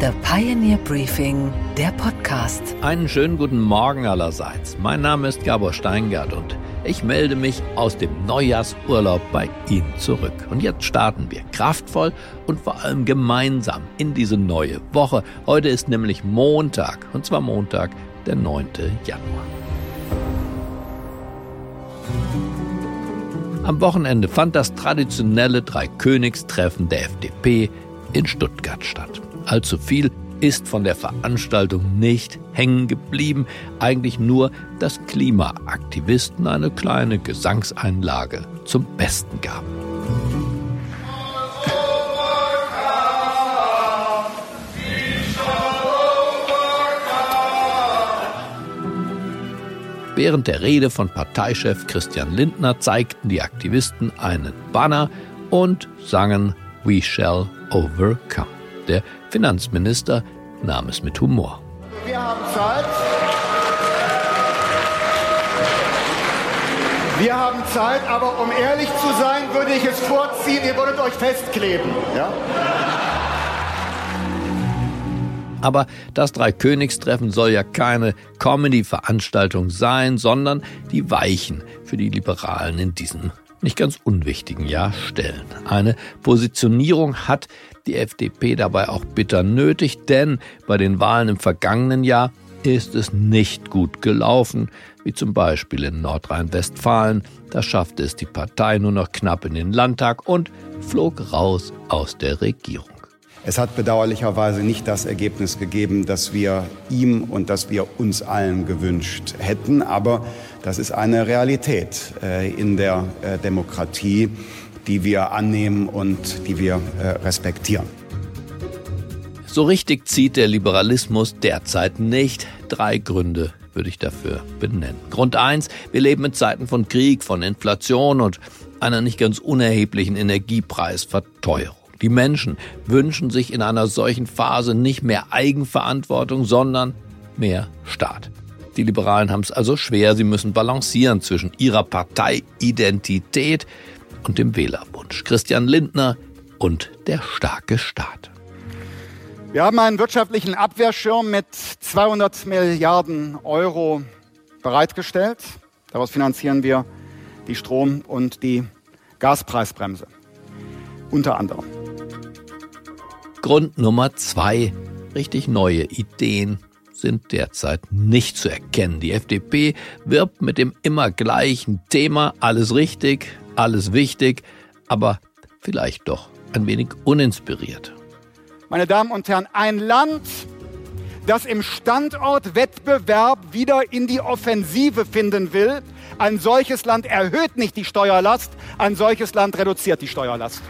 The Pioneer Briefing, der Podcast. Einen schönen guten Morgen allerseits. Mein Name ist Gabor Steingart und ich melde mich aus dem Neujahrsurlaub bei Ihnen zurück. Und jetzt starten wir kraftvoll und vor allem gemeinsam in diese neue Woche. Heute ist nämlich Montag, und zwar Montag, der 9. Januar. Am Wochenende fand das traditionelle Dreikönigstreffen der FDP in Stuttgart statt. Allzu viel ist von der Veranstaltung nicht hängen geblieben, eigentlich nur, dass Klimaaktivisten eine kleine Gesangseinlage zum Besten gaben. Während der Rede von Parteichef Christian Lindner zeigten die Aktivisten einen Banner und sangen We Shall Overcome. Der Finanzminister nahm es mit Humor. Wir haben Zeit. Wir haben Zeit, aber um ehrlich zu sein, würde ich es vorziehen, ihr würdet euch festkleben. Ja? Aber das Dreikönigstreffen soll ja keine Comedy-Veranstaltung sein, sondern die Weichen für die Liberalen in diesem nicht ganz unwichtigen Jahr stellen. Eine Positionierung hat die FDP dabei auch bitter nötig, denn bei den Wahlen im vergangenen Jahr ist es nicht gut gelaufen, wie zum Beispiel in Nordrhein-Westfalen. Da schaffte es die Partei nur noch knapp in den Landtag und flog raus aus der Regierung. Es hat bedauerlicherweise nicht das Ergebnis gegeben, das wir ihm und das wir uns allen gewünscht hätten. Aber das ist eine Realität äh, in der äh, Demokratie, die wir annehmen und die wir äh, respektieren. So richtig zieht der Liberalismus derzeit nicht. Drei Gründe würde ich dafür benennen. Grund eins: wir leben in Zeiten von Krieg, von Inflation und einer nicht ganz unerheblichen Energiepreisverteuerung. Die Menschen wünschen sich in einer solchen Phase nicht mehr Eigenverantwortung, sondern mehr Staat. Die Liberalen haben es also schwer, sie müssen balancieren zwischen ihrer Parteiidentität und dem Wählerwunsch. Christian Lindner und der starke Staat. Wir haben einen wirtschaftlichen Abwehrschirm mit 200 Milliarden Euro bereitgestellt. Daraus finanzieren wir die Strom- und die Gaspreisbremse. Unter anderem. Grund Nummer zwei. Richtig neue Ideen sind derzeit nicht zu erkennen. Die FDP wirbt mit dem immer gleichen Thema. Alles richtig, alles wichtig, aber vielleicht doch ein wenig uninspiriert. Meine Damen und Herren, ein Land, das im Standortwettbewerb wieder in die Offensive finden will, ein solches Land erhöht nicht die Steuerlast, ein solches Land reduziert die Steuerlast.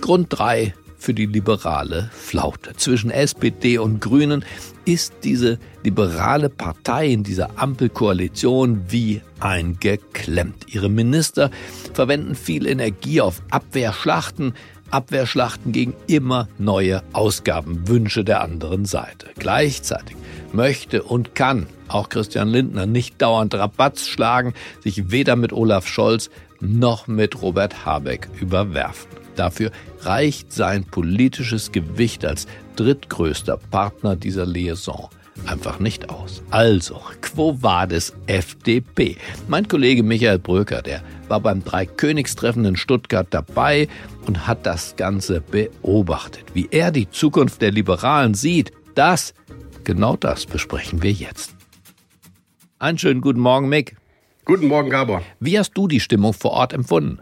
Grund 3 für die liberale Flaute. Zwischen SPD und Grünen ist diese liberale Partei in dieser Ampelkoalition wie eingeklemmt. Ihre Minister verwenden viel Energie auf Abwehrschlachten, Abwehrschlachten gegen immer neue Ausgabenwünsche der anderen Seite. Gleichzeitig möchte und kann auch Christian Lindner nicht dauernd Rabatz schlagen, sich weder mit Olaf Scholz noch mit Robert Habeck überwerfen. Dafür reicht sein politisches Gewicht als drittgrößter Partner dieser Liaison einfach nicht aus. Also, quo vadis FDP? Mein Kollege Michael Bröker, der war beim Dreikönigstreffen in Stuttgart dabei und hat das Ganze beobachtet. Wie er die Zukunft der Liberalen sieht, das, genau das besprechen wir jetzt. Einen schönen guten Morgen, Mick. Guten Morgen, Gabor. Wie hast du die Stimmung vor Ort empfunden?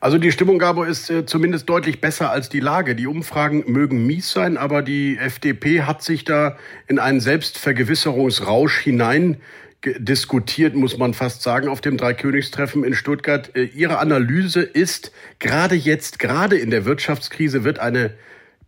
Also die Stimmung, Gabor, ist äh, zumindest deutlich besser als die Lage. Die Umfragen mögen mies sein, aber die FDP hat sich da in einen Selbstvergewisserungsrausch hinein diskutiert, muss man fast sagen, auf dem Dreikönigstreffen in Stuttgart. Äh, ihre Analyse ist, gerade jetzt, gerade in der Wirtschaftskrise wird eine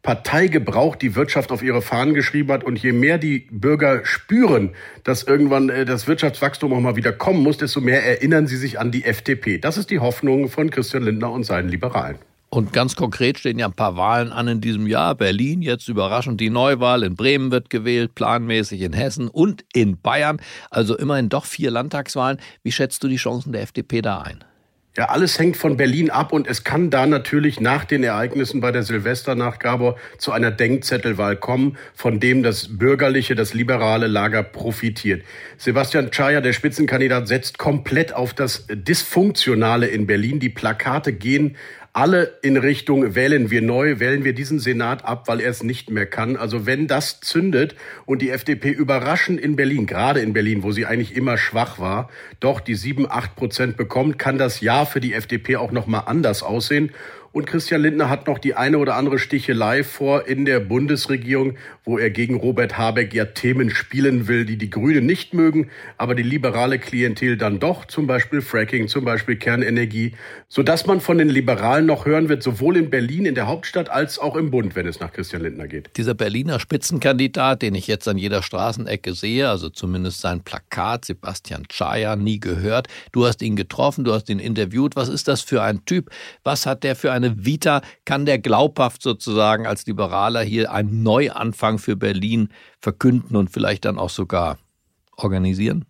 Partei gebraucht, die Wirtschaft auf ihre Fahnen geschrieben hat. Und je mehr die Bürger spüren, dass irgendwann äh, das Wirtschaftswachstum auch mal wieder kommen muss, desto mehr erinnern sie sich an die FDP. Das ist die Hoffnung von Christian Lindner und seinen Liberalen. Und ganz konkret stehen ja ein paar Wahlen an in diesem Jahr. Berlin, jetzt überraschend die Neuwahl. In Bremen wird gewählt, planmäßig in Hessen und in Bayern. Also immerhin doch vier Landtagswahlen. Wie schätzt du die Chancen der FDP da ein? Ja, alles hängt von Berlin ab und es kann da natürlich nach den Ereignissen bei der Silvesternacht, Gabor, zu einer Denkzettelwahl kommen, von dem das bürgerliche, das liberale Lager profitiert. Sebastian Czaja, der Spitzenkandidat, setzt komplett auf das Dysfunktionale in Berlin. Die Plakate gehen alle in Richtung wählen wir neu, wählen wir diesen Senat ab, weil er es nicht mehr kann. Also wenn das zündet und die FDP überraschend in Berlin, gerade in Berlin, wo sie eigentlich immer schwach war, doch die sieben, acht Prozent bekommt, kann das Jahr für die FDP auch nochmal anders aussehen. Und Christian Lindner hat noch die eine oder andere Stichelei vor in der Bundesregierung, wo er gegen Robert Habeck ja Themen spielen will, die die Grünen nicht mögen, aber die liberale Klientel dann doch, zum Beispiel Fracking, zum Beispiel Kernenergie, sodass man von den Liberalen noch hören wird, sowohl in Berlin, in der Hauptstadt, als auch im Bund, wenn es nach Christian Lindner geht. Dieser Berliner Spitzenkandidat, den ich jetzt an jeder Straßenecke sehe, also zumindest sein Plakat, Sebastian Czaja, nie gehört. Du hast ihn getroffen, du hast ihn interviewt. Was ist das für ein Typ? Was hat der für ein eine Vita? Kann der glaubhaft sozusagen als Liberaler hier einen Neuanfang für Berlin verkünden und vielleicht dann auch sogar organisieren?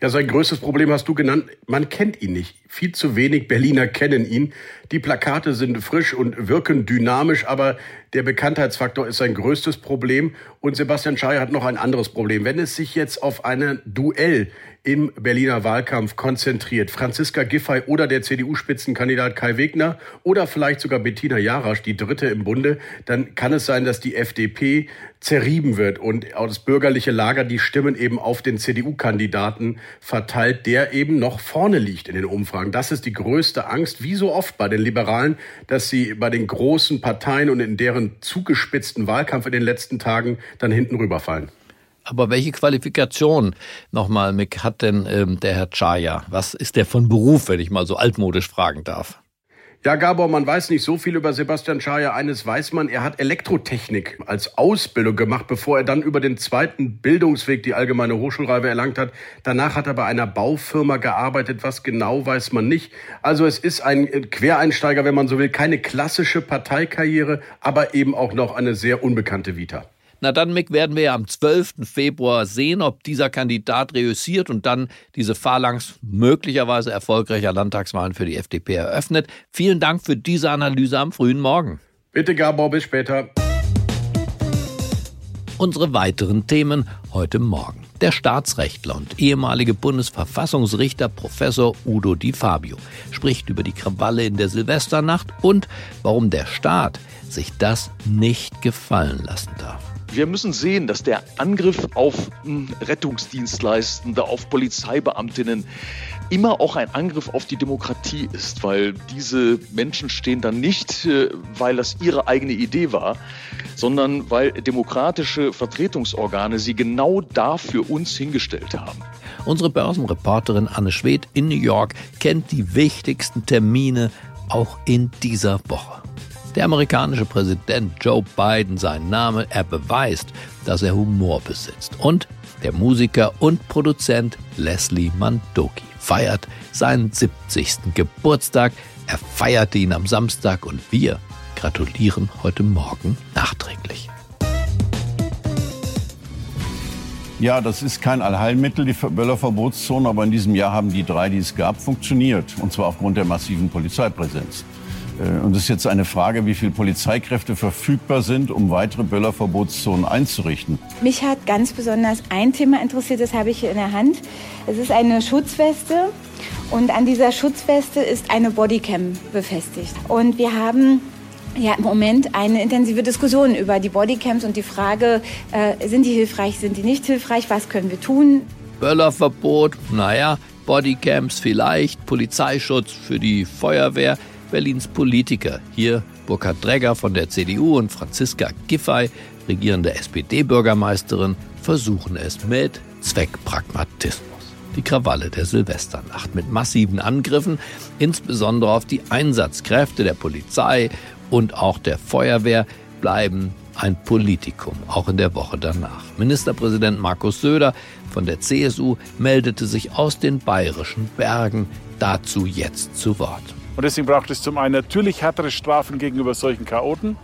Ja, sein größtes Problem hast du genannt. Man kennt ihn nicht. Viel zu wenig Berliner kennen ihn. Die Plakate sind frisch und wirken dynamisch, aber der Bekanntheitsfaktor ist sein größtes Problem. Und Sebastian Schei hat noch ein anderes Problem. Wenn es sich jetzt auf ein Duell im Berliner Wahlkampf konzentriert. Franziska Giffey oder der CDU-Spitzenkandidat Kai Wegner oder vielleicht sogar Bettina Jarasch, die dritte im Bunde, dann kann es sein, dass die FDP zerrieben wird und das bürgerliche Lager die Stimmen eben auf den CDU-Kandidaten verteilt, der eben noch vorne liegt in den Umfragen. Das ist die größte Angst, wie so oft bei den Liberalen, dass sie bei den großen Parteien und in deren zugespitzten Wahlkampf in den letzten Tagen dann hinten rüberfallen. Aber welche Qualifikation nochmal, Mick, hat denn ähm, der Herr Chaya? Was ist der von Beruf, wenn ich mal so altmodisch fragen darf? Ja, Gabor, man weiß nicht so viel über Sebastian Schaja. Eines weiß man, er hat Elektrotechnik als Ausbildung gemacht, bevor er dann über den zweiten Bildungsweg die allgemeine Hochschulreife erlangt hat. Danach hat er bei einer Baufirma gearbeitet. Was genau weiß man nicht. Also es ist ein Quereinsteiger, wenn man so will. Keine klassische Parteikarriere, aber eben auch noch eine sehr unbekannte Vita. Na dann, Mick, werden wir ja am 12. Februar sehen, ob dieser Kandidat reüssiert und dann diese Phalanx möglicherweise erfolgreicher Landtagswahlen für die FDP eröffnet. Vielen Dank für diese Analyse am frühen Morgen. Bitte, Gabor, bis später. Unsere weiteren Themen heute Morgen. Der Staatsrechtler und ehemalige Bundesverfassungsrichter Professor Udo Di Fabio spricht über die Krawalle in der Silvesternacht und warum der Staat sich das nicht gefallen lassen darf. Wir müssen sehen, dass der Angriff auf hm, Rettungsdienstleistende, auf Polizeibeamtinnen immer auch ein Angriff auf die Demokratie ist, weil diese Menschen stehen dann nicht, äh, weil das ihre eigene Idee war, sondern weil demokratische Vertretungsorgane sie genau dafür uns hingestellt haben. Unsere Börsenreporterin Anne Schwedt in New York kennt die wichtigsten Termine auch in dieser Woche. Der amerikanische Präsident Joe Biden sein Name, er beweist, dass er Humor besitzt. Und der Musiker und Produzent Leslie Mandoki feiert seinen 70. Geburtstag. Er feierte ihn am Samstag und wir gratulieren heute Morgen nachträglich. Ja, das ist kein Allheilmittel, die Böllerverbotszone, aber in diesem Jahr haben die drei, die es gab, funktioniert. Und zwar aufgrund der massiven Polizeipräsenz. Äh, und es ist jetzt eine Frage, wie viele Polizeikräfte verfügbar sind, um weitere Böllerverbotszonen einzurichten. Mich hat ganz besonders ein Thema interessiert, das habe ich hier in der Hand. Es ist eine Schutzweste und an dieser Schutzweste ist eine Bodycam befestigt. Und wir haben ja, im Moment eine intensive Diskussion über die Bodycams und die Frage, äh, sind die hilfreich, sind die nicht hilfreich, was können wir tun? Böllerverbot, naja, Bodycams vielleicht, Polizeischutz für die Feuerwehr. Berlins Politiker. Hier Burkhard Dregger von der CDU und Franziska Giffey, regierende SPD-Bürgermeisterin, versuchen es mit Zweckpragmatismus. Die Krawalle der Silvesternacht mit massiven Angriffen, insbesondere auf die Einsatzkräfte der Polizei und auch der Feuerwehr, bleiben ein Politikum, auch in der Woche danach. Ministerpräsident Markus Söder von der CSU meldete sich aus den bayerischen Bergen dazu jetzt zu Wort. Und deswegen braucht es zum einen natürlich härtere Strafen gegenüber solchen Chaoten.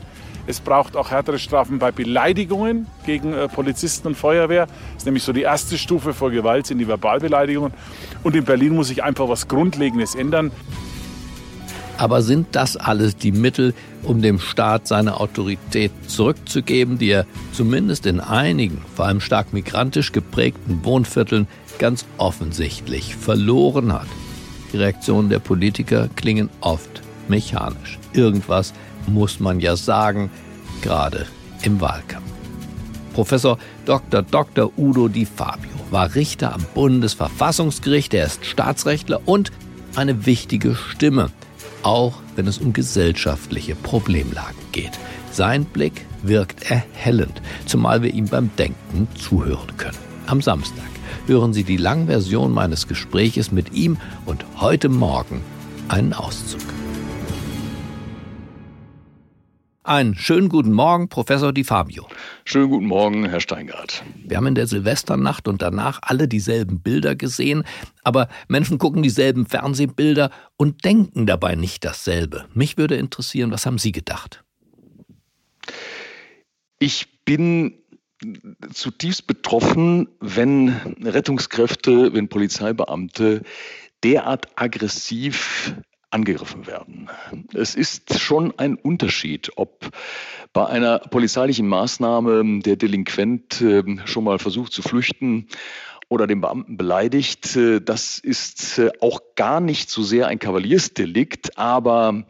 Es braucht auch härtere Strafen bei Beleidigungen gegen äh, Polizisten und Feuerwehr. Das ist nämlich so die erste Stufe vor Gewalt, sind die Verbalbeleidigungen. Und in Berlin muss sich einfach was Grundlegendes ändern. Aber sind das alles die Mittel, um dem Staat seine Autorität zurückzugeben, die er zumindest in einigen, vor allem stark migrantisch geprägten Wohnvierteln ganz offensichtlich verloren hat? Die Reaktionen der Politiker klingen oft mechanisch. Irgendwas muss man ja sagen, gerade im Wahlkampf. Professor Dr. Dr. Udo Di Fabio war Richter am Bundesverfassungsgericht, er ist Staatsrechtler und eine wichtige Stimme, auch wenn es um gesellschaftliche Problemlagen geht. Sein Blick wirkt erhellend, zumal wir ihm beim Denken zuhören können. Am Samstag hören Sie die Langversion meines Gespräches mit ihm und heute Morgen einen Auszug. Einen schönen guten Morgen, Professor Di Fabio. Schönen guten Morgen, Herr Steingart. Wir haben in der Silvesternacht und danach alle dieselben Bilder gesehen, aber Menschen gucken dieselben Fernsehbilder und denken dabei nicht dasselbe. Mich würde interessieren, was haben Sie gedacht? Ich bin zutiefst betroffen, wenn Rettungskräfte, wenn Polizeibeamte derart aggressiv angegriffen werden. Es ist schon ein Unterschied, ob bei einer polizeilichen Maßnahme der Delinquent ähm, schon mal versucht zu flüchten oder den Beamten beleidigt. Äh, das ist äh, auch gar nicht so sehr ein Kavaliersdelikt, aber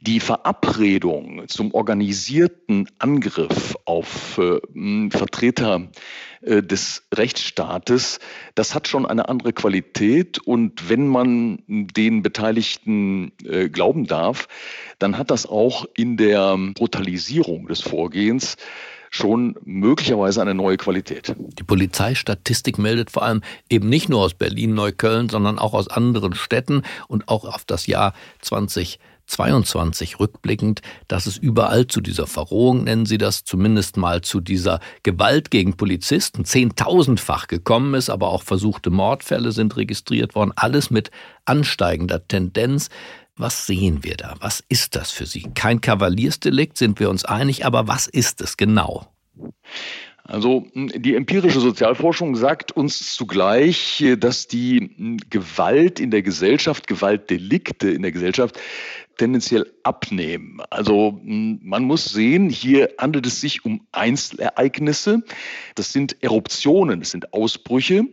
die Verabredung zum organisierten Angriff auf äh, Vertreter des Rechtsstaates, das hat schon eine andere Qualität. Und wenn man den Beteiligten glauben darf, dann hat das auch in der Brutalisierung des Vorgehens schon möglicherweise eine neue Qualität. Die Polizeistatistik meldet vor allem eben nicht nur aus Berlin, Neukölln, sondern auch aus anderen Städten und auch auf das Jahr 2022 rückblickend, dass es überall zu dieser Verrohung, nennen Sie das, zumindest mal zu dieser Gewalt gegen Polizisten, zehntausendfach gekommen ist, aber auch versuchte Mordfälle sind registriert worden, alles mit ansteigender Tendenz. Was sehen wir da? Was ist das für Sie? Kein Kavaliersdelikt, sind wir uns einig, aber was ist es genau? Also die empirische Sozialforschung sagt uns zugleich, dass die Gewalt in der Gesellschaft, Gewaltdelikte in der Gesellschaft tendenziell abnehmen. Also man muss sehen, hier handelt es sich um Einzelereignisse. Das sind Eruptionen, das sind Ausbrüche.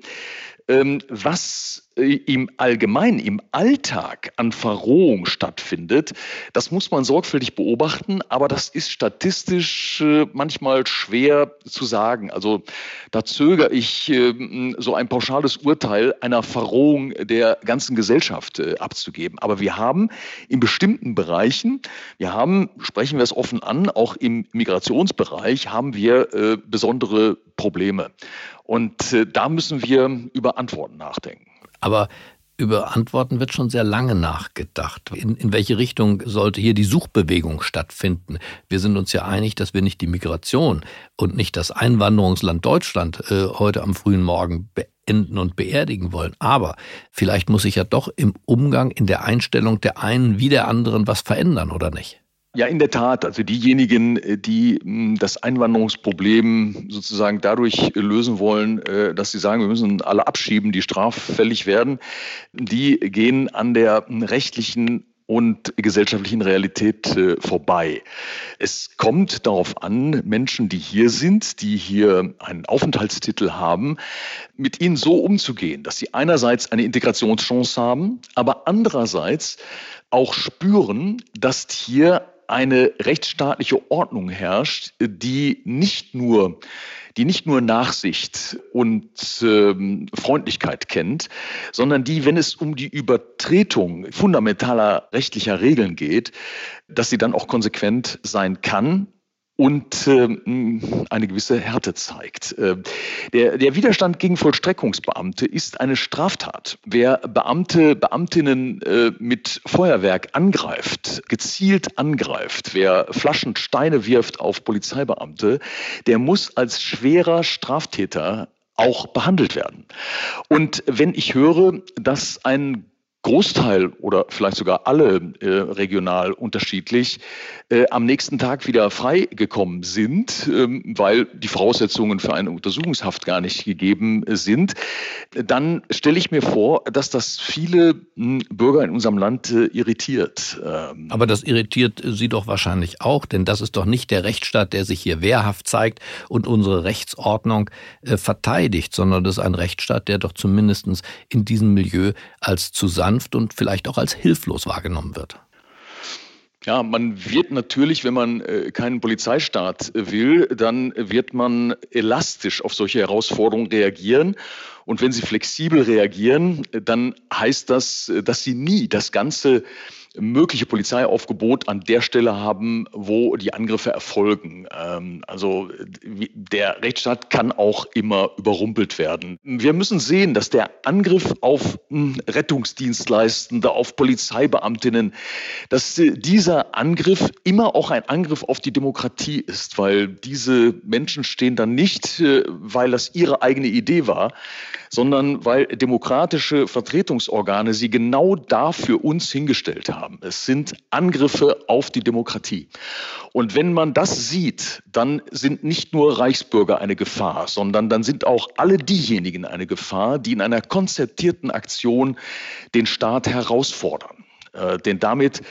Ähm, was im Allgemeinen, im Alltag an Verrohung stattfindet, das muss man sorgfältig beobachten, aber das ist statistisch äh, manchmal schwer zu sagen. Also da zögere ich, ähm, so ein pauschales Urteil einer Verrohung der ganzen Gesellschaft äh, abzugeben. Aber wir haben in bestimmten Bereichen, wir haben, sprechen wir es offen an, auch im Migrationsbereich haben wir besondere Probleme. Und äh, da müssen wir über Antworten nachdenken. Aber über Antworten wird schon sehr lange nachgedacht. In, in welche Richtung sollte hier die Suchbewegung stattfinden? Wir sind uns ja einig, dass wir nicht die Migration und nicht das Einwanderungsland Deutschland äh, heute am frühen Morgen beenden und beerdigen wollen. Aber vielleicht muss sich ja doch im Umgang, in der Einstellung der einen wie der anderen was verändern, oder nicht? Ja, in der Tat. Also diejenigen, äh, die hm, das Einwanderungsproblem sozusagen dadurch lösen wollen, äh, dass sie sagen, wir müssen alle abschieben, die straffällig werden, die gehen an der rechtlichen und gesellschaftlichen Realität äh, vorbei. Es kommt darauf an, Menschen, die hier sind, die hier einen Aufenthaltstitel haben, mit ihnen so umzugehen, dass sie einerseits eine Integrationschance haben, aber andererseits auch spüren, dass hier eine rechtsstaatliche Ordnung herrscht, die nicht nur die nicht nur Nachsicht und ähm, Freundlichkeit kennt, sondern die, wenn es um die Übertretung fundamentaler rechtlicher Regeln geht, dass sie dann auch konsequent sein kann und äh, eine gewisse Härte zeigt. Äh, der, der Widerstand gegen Vollstreckungsbeamte ist eine Straftat. Wer Beamte, Beamtinnen äh, mit Feuerwerk angreift, gezielt angreift, wer Flaschen, Steine wirft auf Polizeibeamte, der muss als schwerer Straftäter auch behandelt werden. Und wenn ich höre, dass ein Großteil oder vielleicht sogar alle äh, regional unterschiedlich äh, am nächsten Tag wieder freigekommen sind, ähm, weil die Voraussetzungen für eine Untersuchungshaft gar nicht gegeben sind, dann stelle ich mir vor, dass das viele mh, hm, Bürger in unserem Land äh, irritiert. Ähm. Aber das irritiert Sie doch wahrscheinlich auch, denn das ist doch nicht der Rechtsstaat, der sich hier wehrhaft zeigt und unsere Rechtsordnung äh, verteidigt, sondern das ist ein Rechtsstaat, der doch zumindest in diesem Milieu als zu sanft und vielleicht auch als hilflos wahrgenommen wird. Ja, man wird natürlich, wenn man äh, keinen Polizeistaat will, dann wird man elastisch auf solche Herausforderungen reagieren. Und wenn Sie flexibel reagieren, dann heißt das, dass Sie nie das ganze mögliche Polizeiaufgebot an der Stelle haben, wo die Angriffe erfolgen. Ähm, also der Rechtsstaat kann auch immer überrumpelt werden. Wir müssen sehen, dass der Angriff auf hm, Rettungsdienstleistende, auf Polizeibeamtinnen, dass dieser Angriff immer auch ein Angriff auf die Demokratie ist, weil diese Menschen stehen dann nicht, äh, weil das ihre eigene Idee war, sondern weil demokratische Vertretungsorgane sie genau dafür uns hingestellt haben. Es sind Angriffe auf die Demokratie. Und wenn man das sieht, dann sind nicht nur Reichsbürger eine Gefahr, sondern dann sind auch alle diejenigen eine Gefahr, die in einer konzertierten Aktion den Staat herausfordern. Äh, denn damit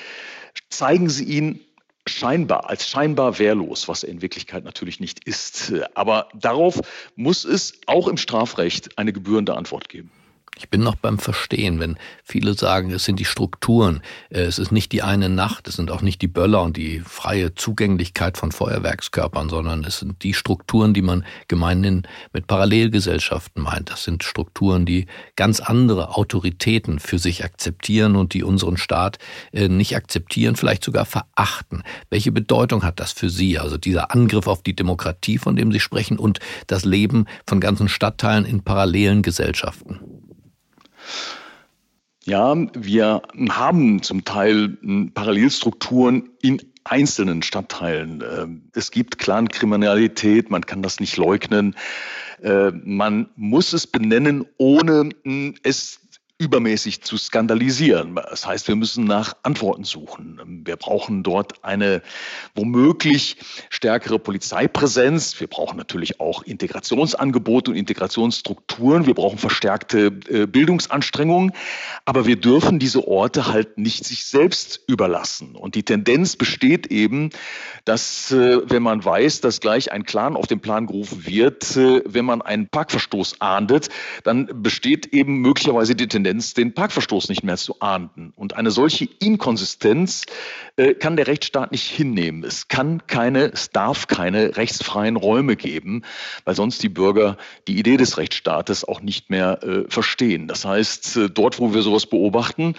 zeigen sie ihn scheinbar, als scheinbar wehrlos, was er in Wirklichkeit natürlich nicht ist. Aber darauf muss es auch im Strafrecht eine gebührende Antwort geben. Ich bin noch beim Verstehen, wenn viele sagen, es sind die Strukturen, äh, es ist nicht die eine Nacht, es sind auch nicht die Böller und die freie Zugänglichkeit von Feuerwerkskörpern, sondern es sind die Strukturen, die man gemeinhin mit Parallelgesellschaften meint. Das sind Strukturen, die ganz andere Autoritäten für sich akzeptieren und die unseren Staat äh, nicht akzeptieren, vielleicht sogar verachten. Welche Bedeutung hat das für Sie? Also dieser Angriff auf die Demokratie, von dem Sie sprechen, und das Leben von ganzen Stadtteilen in parallelen Gesellschaften? Ja, wir haben zum Teil hm, Parallelstrukturen in einzelnen Stadtteilen. Ähm, es gibt Clankriminalität, man kann das nicht leugnen. Äh, man muss es benennen, ohne hm, es übermäßig zu skandalisieren. Das heißt, wir müssen nach Antworten suchen. Wir brauchen dort eine womöglich stärkere Polizeipräsenz. Wir brauchen natürlich auch Integrationsangebote und Integrationsstrukturen. Wir brauchen verstärkte äh, Bildungsanstrengungen. Aber wir dürfen diese Orte halt nicht sich selbst überlassen. Und die Tendenz besteht eben, dass äh, wenn man weiß, dass gleich ein Clan auf den Plan gerufen wird, äh, wenn man einen Parkverstoß ahndet, dann besteht eben möglicherweise die Tendenz, Tendenz, den Parkverstoß nicht mehr zu ahnden. Und eine solche Inkonsistenz äh, kann der Rechtsstaat nicht hinnehmen. Es kann keine, es darf keine rechtsfreien Räume geben, weil sonst die Bürger die Idee des Rechtsstaates auch nicht mehr äh, verstehen. Das heißt, äh, dort, wo wir sowas beobachten,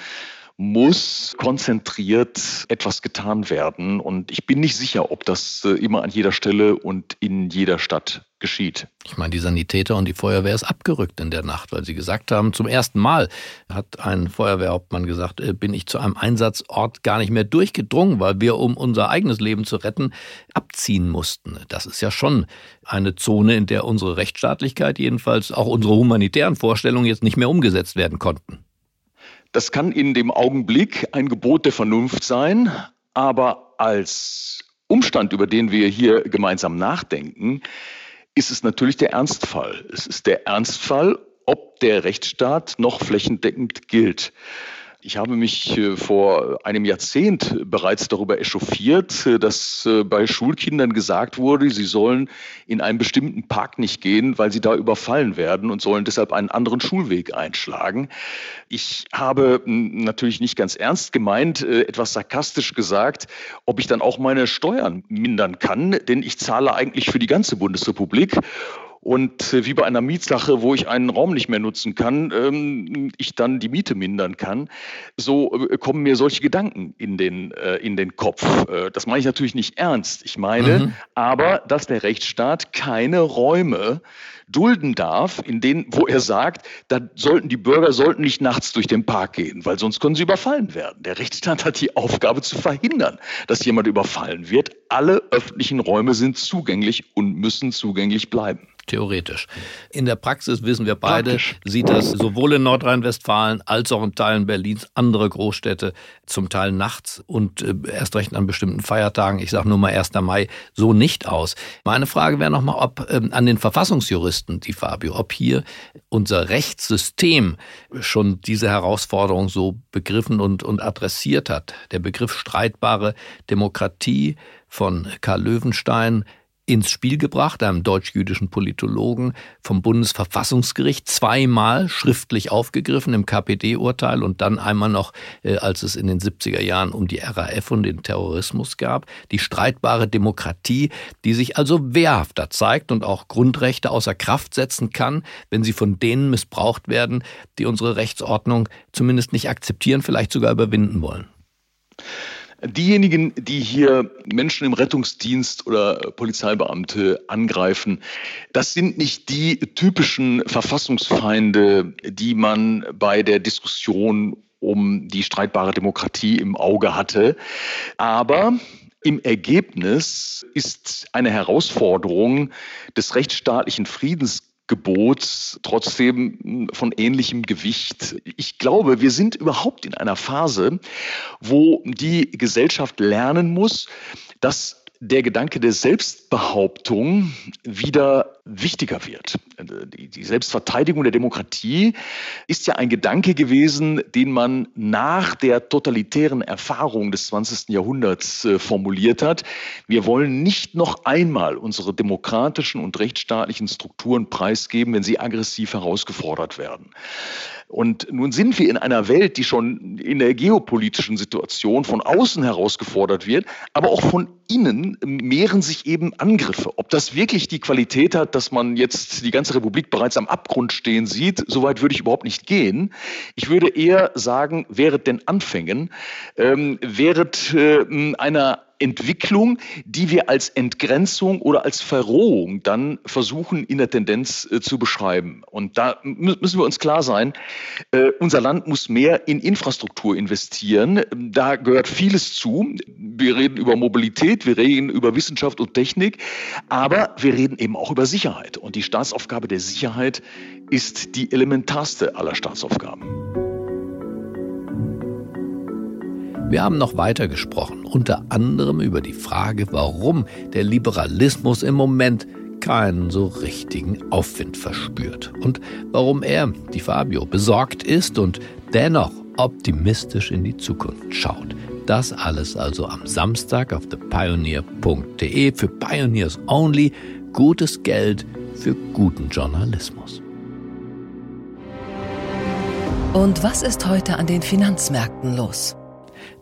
muss konzentriert etwas getan werden. Und ich bin nicht sicher, ob das äh, immer an jeder Stelle und in jeder Stadt geschieht. Ich meine, die Sanitäter und die Feuerwehr ist abgerückt in der Nacht, weil sie gesagt haben, zum ersten Mal hat ein Feuerwehrhauptmann gesagt, äh, bin ich zu einem Einsatzort gar nicht mehr durchgedrungen, weil wir, um unser eigenes Leben zu retten, abziehen mussten. Das ist ja schon eine Zone, in der unsere Rechtsstaatlichkeit jedenfalls, auch unsere humanitären Vorstellungen jetzt nicht mehr umgesetzt werden konnten. Das kann in dem Augenblick ein Gebot der Vernunft sein, aber als Umstand, über den wir hier gemeinsam nachdenken, ist es natürlich der Ernstfall. Es ist der Ernstfall, ob der Rechtsstaat noch flächendeckend gilt. Ich habe mich äh, vor einem Jahrzehnt bereits darüber echauffiert, äh, dass äh, bei Schulkindern gesagt wurde, sie sollen in einen bestimmten Park nicht gehen, weil sie da überfallen werden und sollen deshalb einen anderen Schulweg einschlagen. Ich habe natürlich nicht ganz ernst gemeint, etwas sarkastisch gesagt, ob ich dann auch meine Steuern mindern kann, denn ich zahle eigentlich für die ganze Bundesrepublik. Und äh, wie bei einer Mietsache, wo ich einen Raum nicht mehr nutzen kann, ähm, ich dann die Miete mindern kann, so äh, kommen mir solche Gedanken in den, äh, in den Kopf. das meine ich natürlich nicht ernst. Ich meine mhm. aber, dass der Rechtsstaat keine Räume dulden darf, in denen, wo er sagt, da sollten die Bürger sollten nicht nachts durch den Park gehen, weil sonst können sie überfallen werden. Der Rechtsstaat hat die Aufgabe zu verhindern, dass jemand überfallen wird. Alle öffentlichen Räume sind zugänglich und müssen zugänglich bleiben. Theoretisch. In der Praxis wissen wir beide, Praktisch. sieht das sowohl in Nordrhein-Westfalen als auch in Teilen Berlins, andere Großstädte, zum Teil nachts und äh, erst recht an bestimmten Feiertagen, ich sage nur mal 1. Mai, so nicht aus. Meine Frage wäre nochmal, ob ähm, an den Verfassungsjuristen, die Fabio, ob hier unser Rechtssystem schon diese Herausforderung so begriffen und, und adressiert hat. Der Begriff streitbare Demokratie von Karl Löwenstein ins Spiel gebracht, einem deutsch-jüdischen Politologen vom Bundesverfassungsgericht, zweimal schriftlich aufgegriffen im KPD-Urteil und dann einmal noch, äh, als es in den 70er Jahren um die RAF und den Terrorismus gab, die streitbare Demokratie, die sich also wehrhafter zeigt und auch Grundrechte außer Kraft setzen kann, wenn sie von denen missbraucht werden, die unsere Rechtsordnung zumindest nicht akzeptieren, vielleicht sogar überwinden wollen. Diejenigen, die hier Menschen im Rettungsdienst oder Polizeibeamte angreifen, das sind nicht die typischen Verfassungsfeinde, die man bei der Diskussion um die streitbare Demokratie im Auge hatte. Aber im Ergebnis ist eine Herausforderung des rechtsstaatlichen Friedens Gebot trotzdem von ähnlichem Gewicht. Ich glaube, wir sind überhaupt in einer Phase, wo die Gesellschaft lernen muss, dass der Gedanke der Selbstbehauptung wieder wichtiger wird. Die Selbstverteidigung der Demokratie ist ja ein Gedanke gewesen, den man nach der totalitären Erfahrung des 20. Jahrhunderts äh, formuliert hat. Wir wollen nicht noch einmal unsere demokratischen und rechtsstaatlichen Strukturen preisgeben, wenn sie aggressiv herausgefordert werden. Und nun sind wir in einer Welt, die schon in der geopolitischen Situation von außen herausgefordert wird, aber auch von innen mehren sich eben Angriffe. Ob das wirklich die Qualität hat, dass man jetzt die ganze Republik bereits am Abgrund stehen sieht, soweit würde ich überhaupt nicht gehen. Ich würde eher sagen, während den Anfängen, ähm, während äh, einer Entwicklung, die wir als Entgrenzung oder als Verrohung dann versuchen in der Tendenz äh, zu beschreiben. Und da müssen wir uns klar sein, äh, unser Land muss mehr in Infrastruktur investieren. Da gehört vieles zu. Wir reden über Mobilität, wir reden über Wissenschaft und Technik, aber wir reden eben auch über Sicherheit. Und die Staatsaufgabe der Sicherheit ist die elementarste aller Staatsaufgaben. Wir haben noch weiter gesprochen, unter anderem über die Frage, warum der Liberalismus im Moment keinen so richtigen Aufwind verspürt und warum er, die Fabio, besorgt ist und dennoch optimistisch in die Zukunft schaut. Das alles also am Samstag auf thepioneer.de für Pioneers Only. Gutes Geld für guten Journalismus. Und was ist heute an den Finanzmärkten los?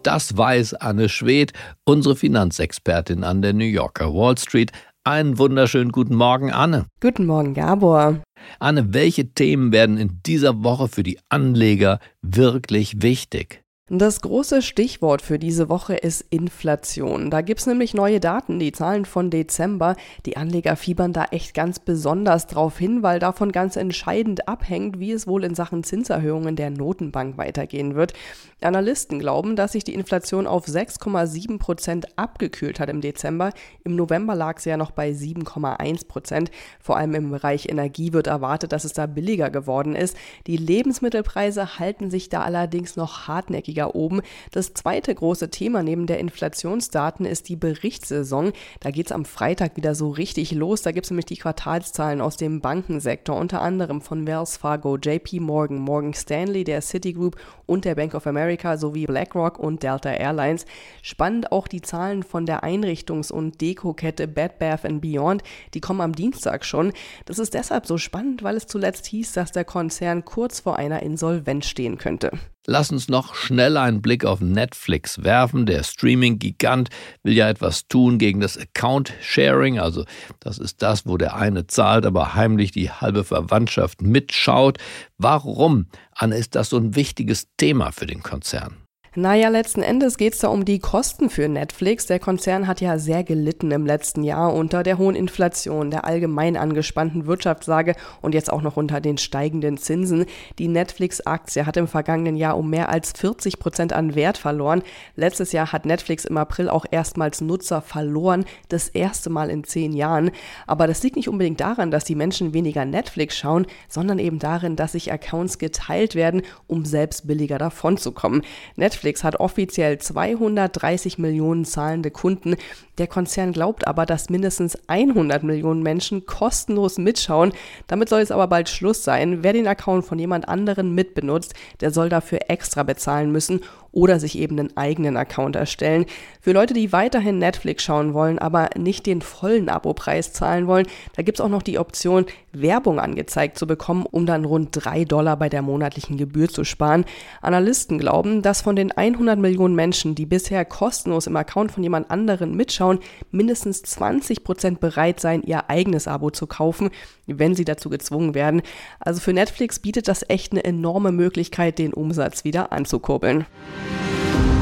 Das weiß Anne Schwedt, unsere Finanzexpertin an der New Yorker Wall Street. Einen wunderschönen guten Morgen, Anne. Guten Morgen, Gabor. Anne, welche Themen werden in dieser Woche für die Anleger wirklich wichtig? Das große Stichwort für diese Woche ist Inflation. Da gibt es nämlich neue Daten, die Zahlen von Dezember. Die Anleger fiebern da echt ganz besonders drauf hin, weil davon ganz entscheidend abhängt, wie es wohl in Sachen Zinserhöhungen der Notenbank weitergehen wird. Analysten glauben, dass sich die Inflation auf 6,7 Prozent abgekühlt hat im Dezember. Im November lag sie ja noch bei 7,1 Prozent. Vor allem im Bereich Energie wird erwartet, dass es da billiger geworden ist. Die Lebensmittelpreise halten sich da allerdings noch hartnäckig weniger oben. Das zweite große Thema neben der Inflationsdaten ist die Berichtssaison. Da geht es am Freitag wieder so richtig los. Da gibt es nämlich die Quartalszahlen aus dem Bankensektor, unter anderem von Wells Fargo, JP Morgan, Morgan Stanley, der Citigroup und der Bank of America sowie BlackRock und Delta Airlines. Spannend auch die Zahlen von der Einrichtungs- und Dekokette Bed Bath Beyond. Die kommen am Dienstag schon. Das ist deshalb so spannend, weil es zuletzt hieß, dass der Konzern kurz vor einer Insolvenz stehen könnte. Lass uns noch schnell einen Blick auf Netflix werfen. Der Streaming-Gigant will ja etwas tun gegen das Account-Sharing. Also das ist das, wo der eine zahlt, aber heimlich die halbe Verwandtschaft mitschaut. Warum, Anne, ist das so ein wichtiges Thema für den Konzern? Naja, letzten Endes geht es da um die Kosten für Netflix. Der Konzern hat ja sehr gelitten im letzten Jahr unter der hohen Inflation, der allgemein angespannten Wirtschaftslage und jetzt auch noch unter den steigenden Zinsen. Die Netflix-Aktie hat im vergangenen Jahr um mehr als 40 Prozent an Wert verloren. Letztes Jahr hat Netflix im April auch erstmals Nutzer verloren, das erste Mal in zehn Jahren. Aber das liegt nicht unbedingt daran, dass die Menschen weniger Netflix schauen, sondern eben darin, dass sich Accounts geteilt werden, um selbst billiger davonzukommen. Netflix Netflix hat offiziell 230 Millionen zahlende Kunden. Der Konzern glaubt aber, dass mindestens 100 Millionen Menschen kostenlos mitschauen. Damit soll es aber bald Schluss sein. Wer den Account von jemand anderen mitbenutzt, der soll dafür extra bezahlen müssen oder sich eben einen eigenen Account erstellen. Für Leute, die weiterhin Netflix schauen wollen, aber nicht den vollen Abopreis zahlen wollen, da gibt es auch noch die Option, Werbung angezeigt zu bekommen, um dann rund 3 Dollar bei der monatlichen Gebühr zu sparen. Analysten glauben, dass von den 100 Millionen Menschen, die bisher kostenlos im Account von jemand anderen mitschauen, mindestens 20 Prozent bereit sein, ihr eigenes Abo zu kaufen, wenn sie dazu gezwungen werden. Also für Netflix bietet das echt eine enorme Möglichkeit, den Umsatz wieder anzukurbeln.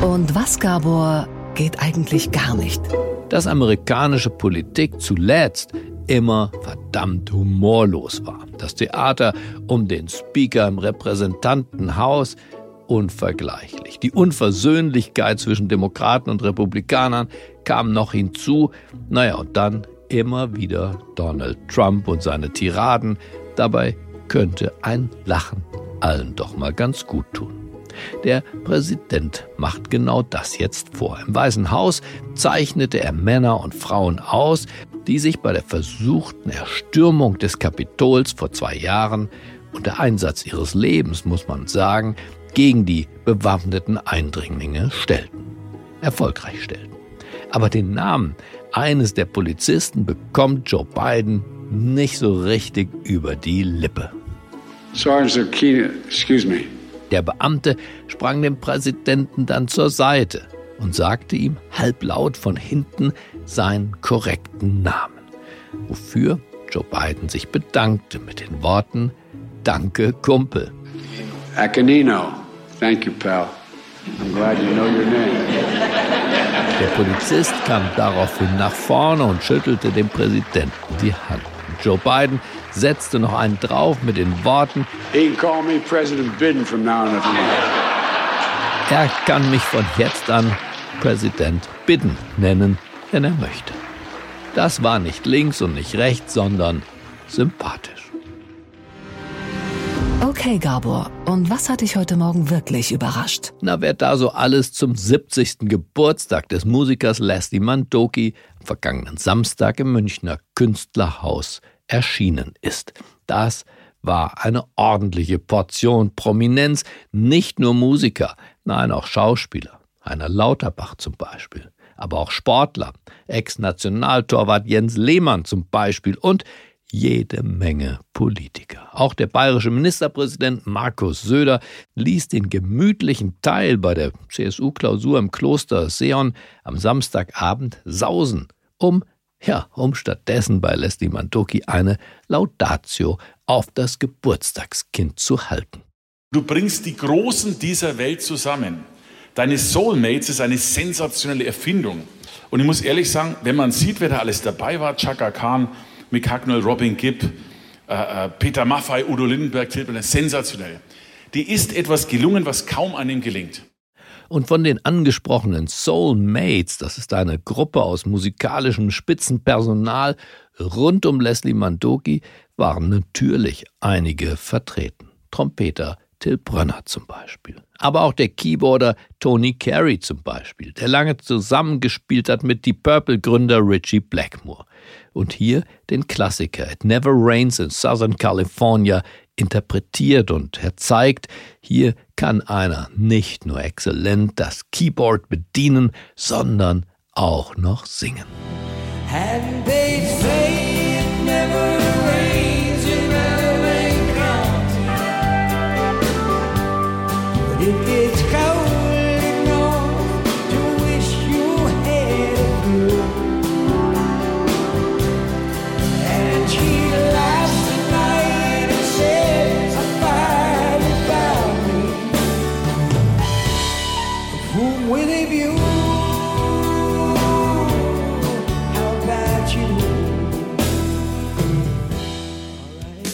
Und was, Gabor, geht eigentlich gar nicht? Dass amerikanische Politik zuletzt immer verdammt humorlos war. Das Theater um den Speaker im Repräsentantenhaus unvergleichlich. Die Unversöhnlichkeit zwischen Demokraten und Republikanern kam noch hinzu. Naja, und dann immer wieder Donald Trump und seine Tiraden. Dabei könnte ein Lachen allen doch mal ganz gut tun. Der Präsident macht genau das jetzt vor. Im Weißen Haus zeichnete er Männer und Frauen aus, die sich bei der versuchten Erstürmung des Kapitols vor zwei Jahren und der Einsatz ihres Lebens, muss man sagen, gegen die bewaffneten Eindringlinge stellten. Erfolgreich stellten. Aber den Namen eines der Polizisten bekommt Joe Biden nicht so richtig über die Lippe. Sergeant Keenan, excuse me. Der Beamte sprang dem Präsidenten dann zur Seite und sagte ihm halblaut von hinten seinen korrekten Namen, wofür Joe Biden sich bedankte mit den Worten Danke, Kumpel. Acanino. Thank you, pal. I'm glad you know your name. Der Polizist kam daraufhin nach vorne und schüttelte dem Präsidenten die Hand. Joe Biden setzte noch einen drauf mit den Worten, Er kann mich von jetzt an Präsident Biden nennen, wenn er möchte. Das war nicht links und nicht rechts, sondern sympathisch. Okay, Gabor, und was hat dich heute Morgen wirklich überrascht? Na, wer da so alles zum 70. Geburtstag des Musikers Leslie Mandoki am vergangenen Samstag im Münchner Künstlerhaus erschienen ist. Das war eine ordentliche Portion Prominenz, nicht nur Musiker, nein auch Schauspieler, Heiner Lauterbach zum Beispiel, aber auch Sportler, Ex-Nationaltorwart Jens Lehmann zum Beispiel und jede Menge Politiker. Auch der bayerische Ministerpräsident Markus Söder ließ den gemütlichen Teil bei der CSU-Klausur im Kloster Seon am Samstagabend sausen, um ja, um stattdessen bei Leslie Mandoki eine Laudatio auf das Geburtstagskind zu halten. Du bringst die Großen dieser Welt zusammen. Deine Soulmates ist eine sensationelle Erfindung. Und ich muss ehrlich sagen, wenn man sieht, wer da alles dabei war, Chaka Khan, Mick Hacknell, Robin Gibb, äh, äh, Peter Maffei, Udo Lindenberg, sensationell. Die ist etwas gelungen, was kaum einem gelingt. Und von den angesprochenen Soulmates, das ist eine Gruppe aus musikalischem Spitzenpersonal rund um Leslie Mandoki, waren natürlich einige vertreten. Trompeter Till Brönner zum Beispiel. Aber auch der Keyboarder Tony Carey zum Beispiel, der lange zusammengespielt hat mit Deep Purple Gründer Richie Blackmore. Und hier den Klassiker It Never Rains in Southern California interpretiert und er zeigt, hier kann einer nicht nur exzellent das Keyboard bedienen, sondern auch noch singen. And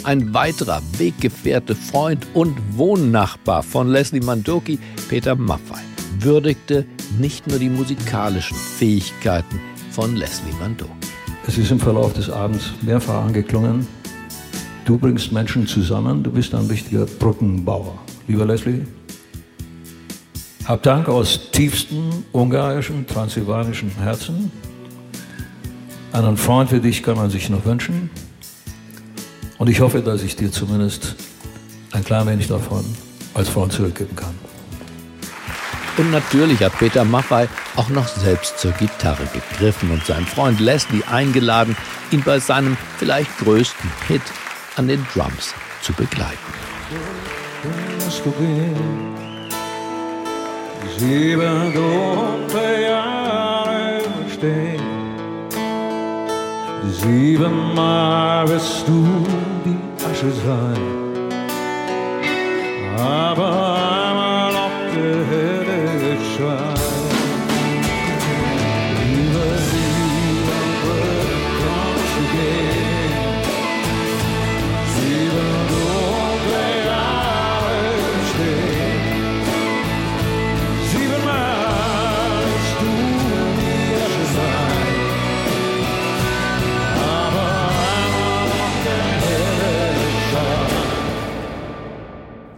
Ein weiterer Weggefährte, Freund und Wohnnachbar von Leslie Mandoki, Peter Maffei, würdigte nicht nur die musikalischen Fähigkeiten von Leslie Mandoki. Es ist im Verlauf des Abends mehrfach angeklungen. Du bringst Menschen zusammen, du bist ein richtiger Brückenbauer. Lieber Leslie, hab Dank aus tiefstem ungarischen, transsilvanischen Herzen. Einen Freund wie dich kann man sich noch wünschen. Und ich hoffe, dass ich dir zumindest ein klein wenig davon als Freund zurückgeben kann. Und natürlich hat Peter Maffei auch noch selbst zur Gitarre gegriffen und seinen Freund Leslie eingeladen, ihn bei seinem vielleicht größten Hit an den Drums zu begleiten. Sieben dunkle Jahre stehen. Siebenmal wirst du die Asche sein. Aber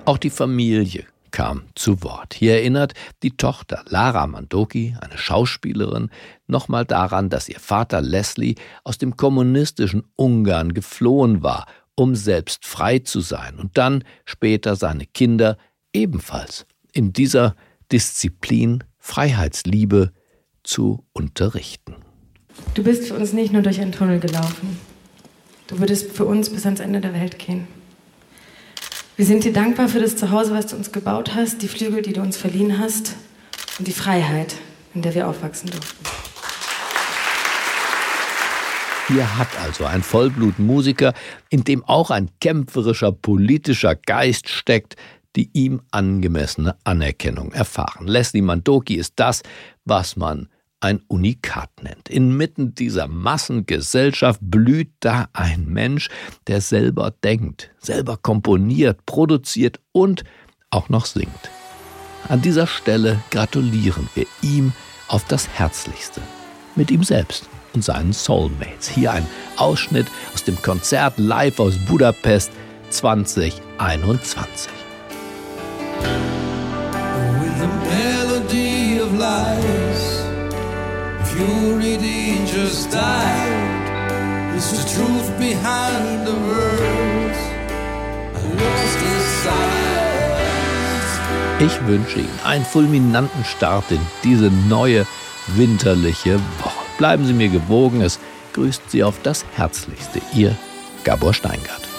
Auch die Familie kam zu Wort. Hier erinnert die Tochter Lara Mandoki, eine Schauspielerin, nochmal daran, dass ihr Vater Leslie aus dem kommunistischen Ungarn geflohen war, um selbst frei zu sein und dann später seine Kinder ebenfalls in dieser Disziplin Freiheitsliebe zu unterrichten. Du bist für uns nicht nur durch einen Tunnel gelaufen. Du würdest für uns bis ans Ende der Welt gehen. Wir sind dir dankbar für das Zuhause, was du uns gebaut hast, die Flügel, die du uns verliehen hast und die Freiheit, in der wir aufwachsen durften. Hier hat also ein Vollblutmusiker, in dem auch ein kämpferischer politischer Geist steckt, die ihm angemessene Anerkennung erfahren. Leslie Mandoki ist das, was man ein Unikat nennt. Inmitten dieser Massengesellschaft blüht da ein Mensch, der selber denkt, selber komponiert, produziert und auch noch singt. An dieser Stelle gratulieren wir ihm auf das Herzlichste. Mit ihm selbst und seinen Soulmates. Hier ein Ausschnitt aus dem Konzert live aus Budapest 2021. Ich wünsche Ihnen einen fulminanten Start in diese neue winterliche Woche. Bleiben Sie mir gewogen, es grüßt Sie auf das Herzlichste. Ihr Gabor Steingart.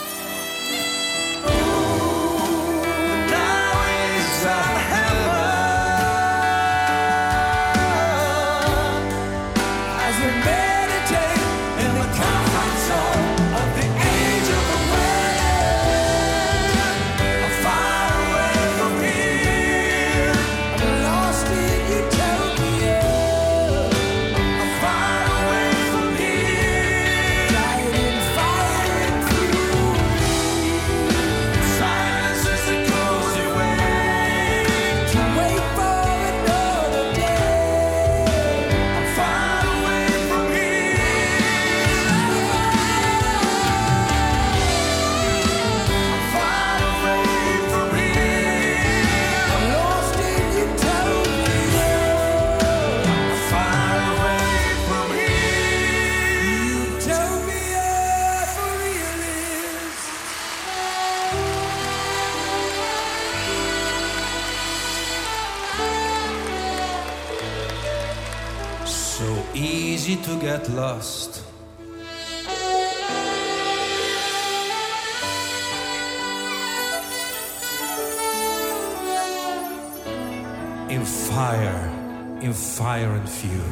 In fire,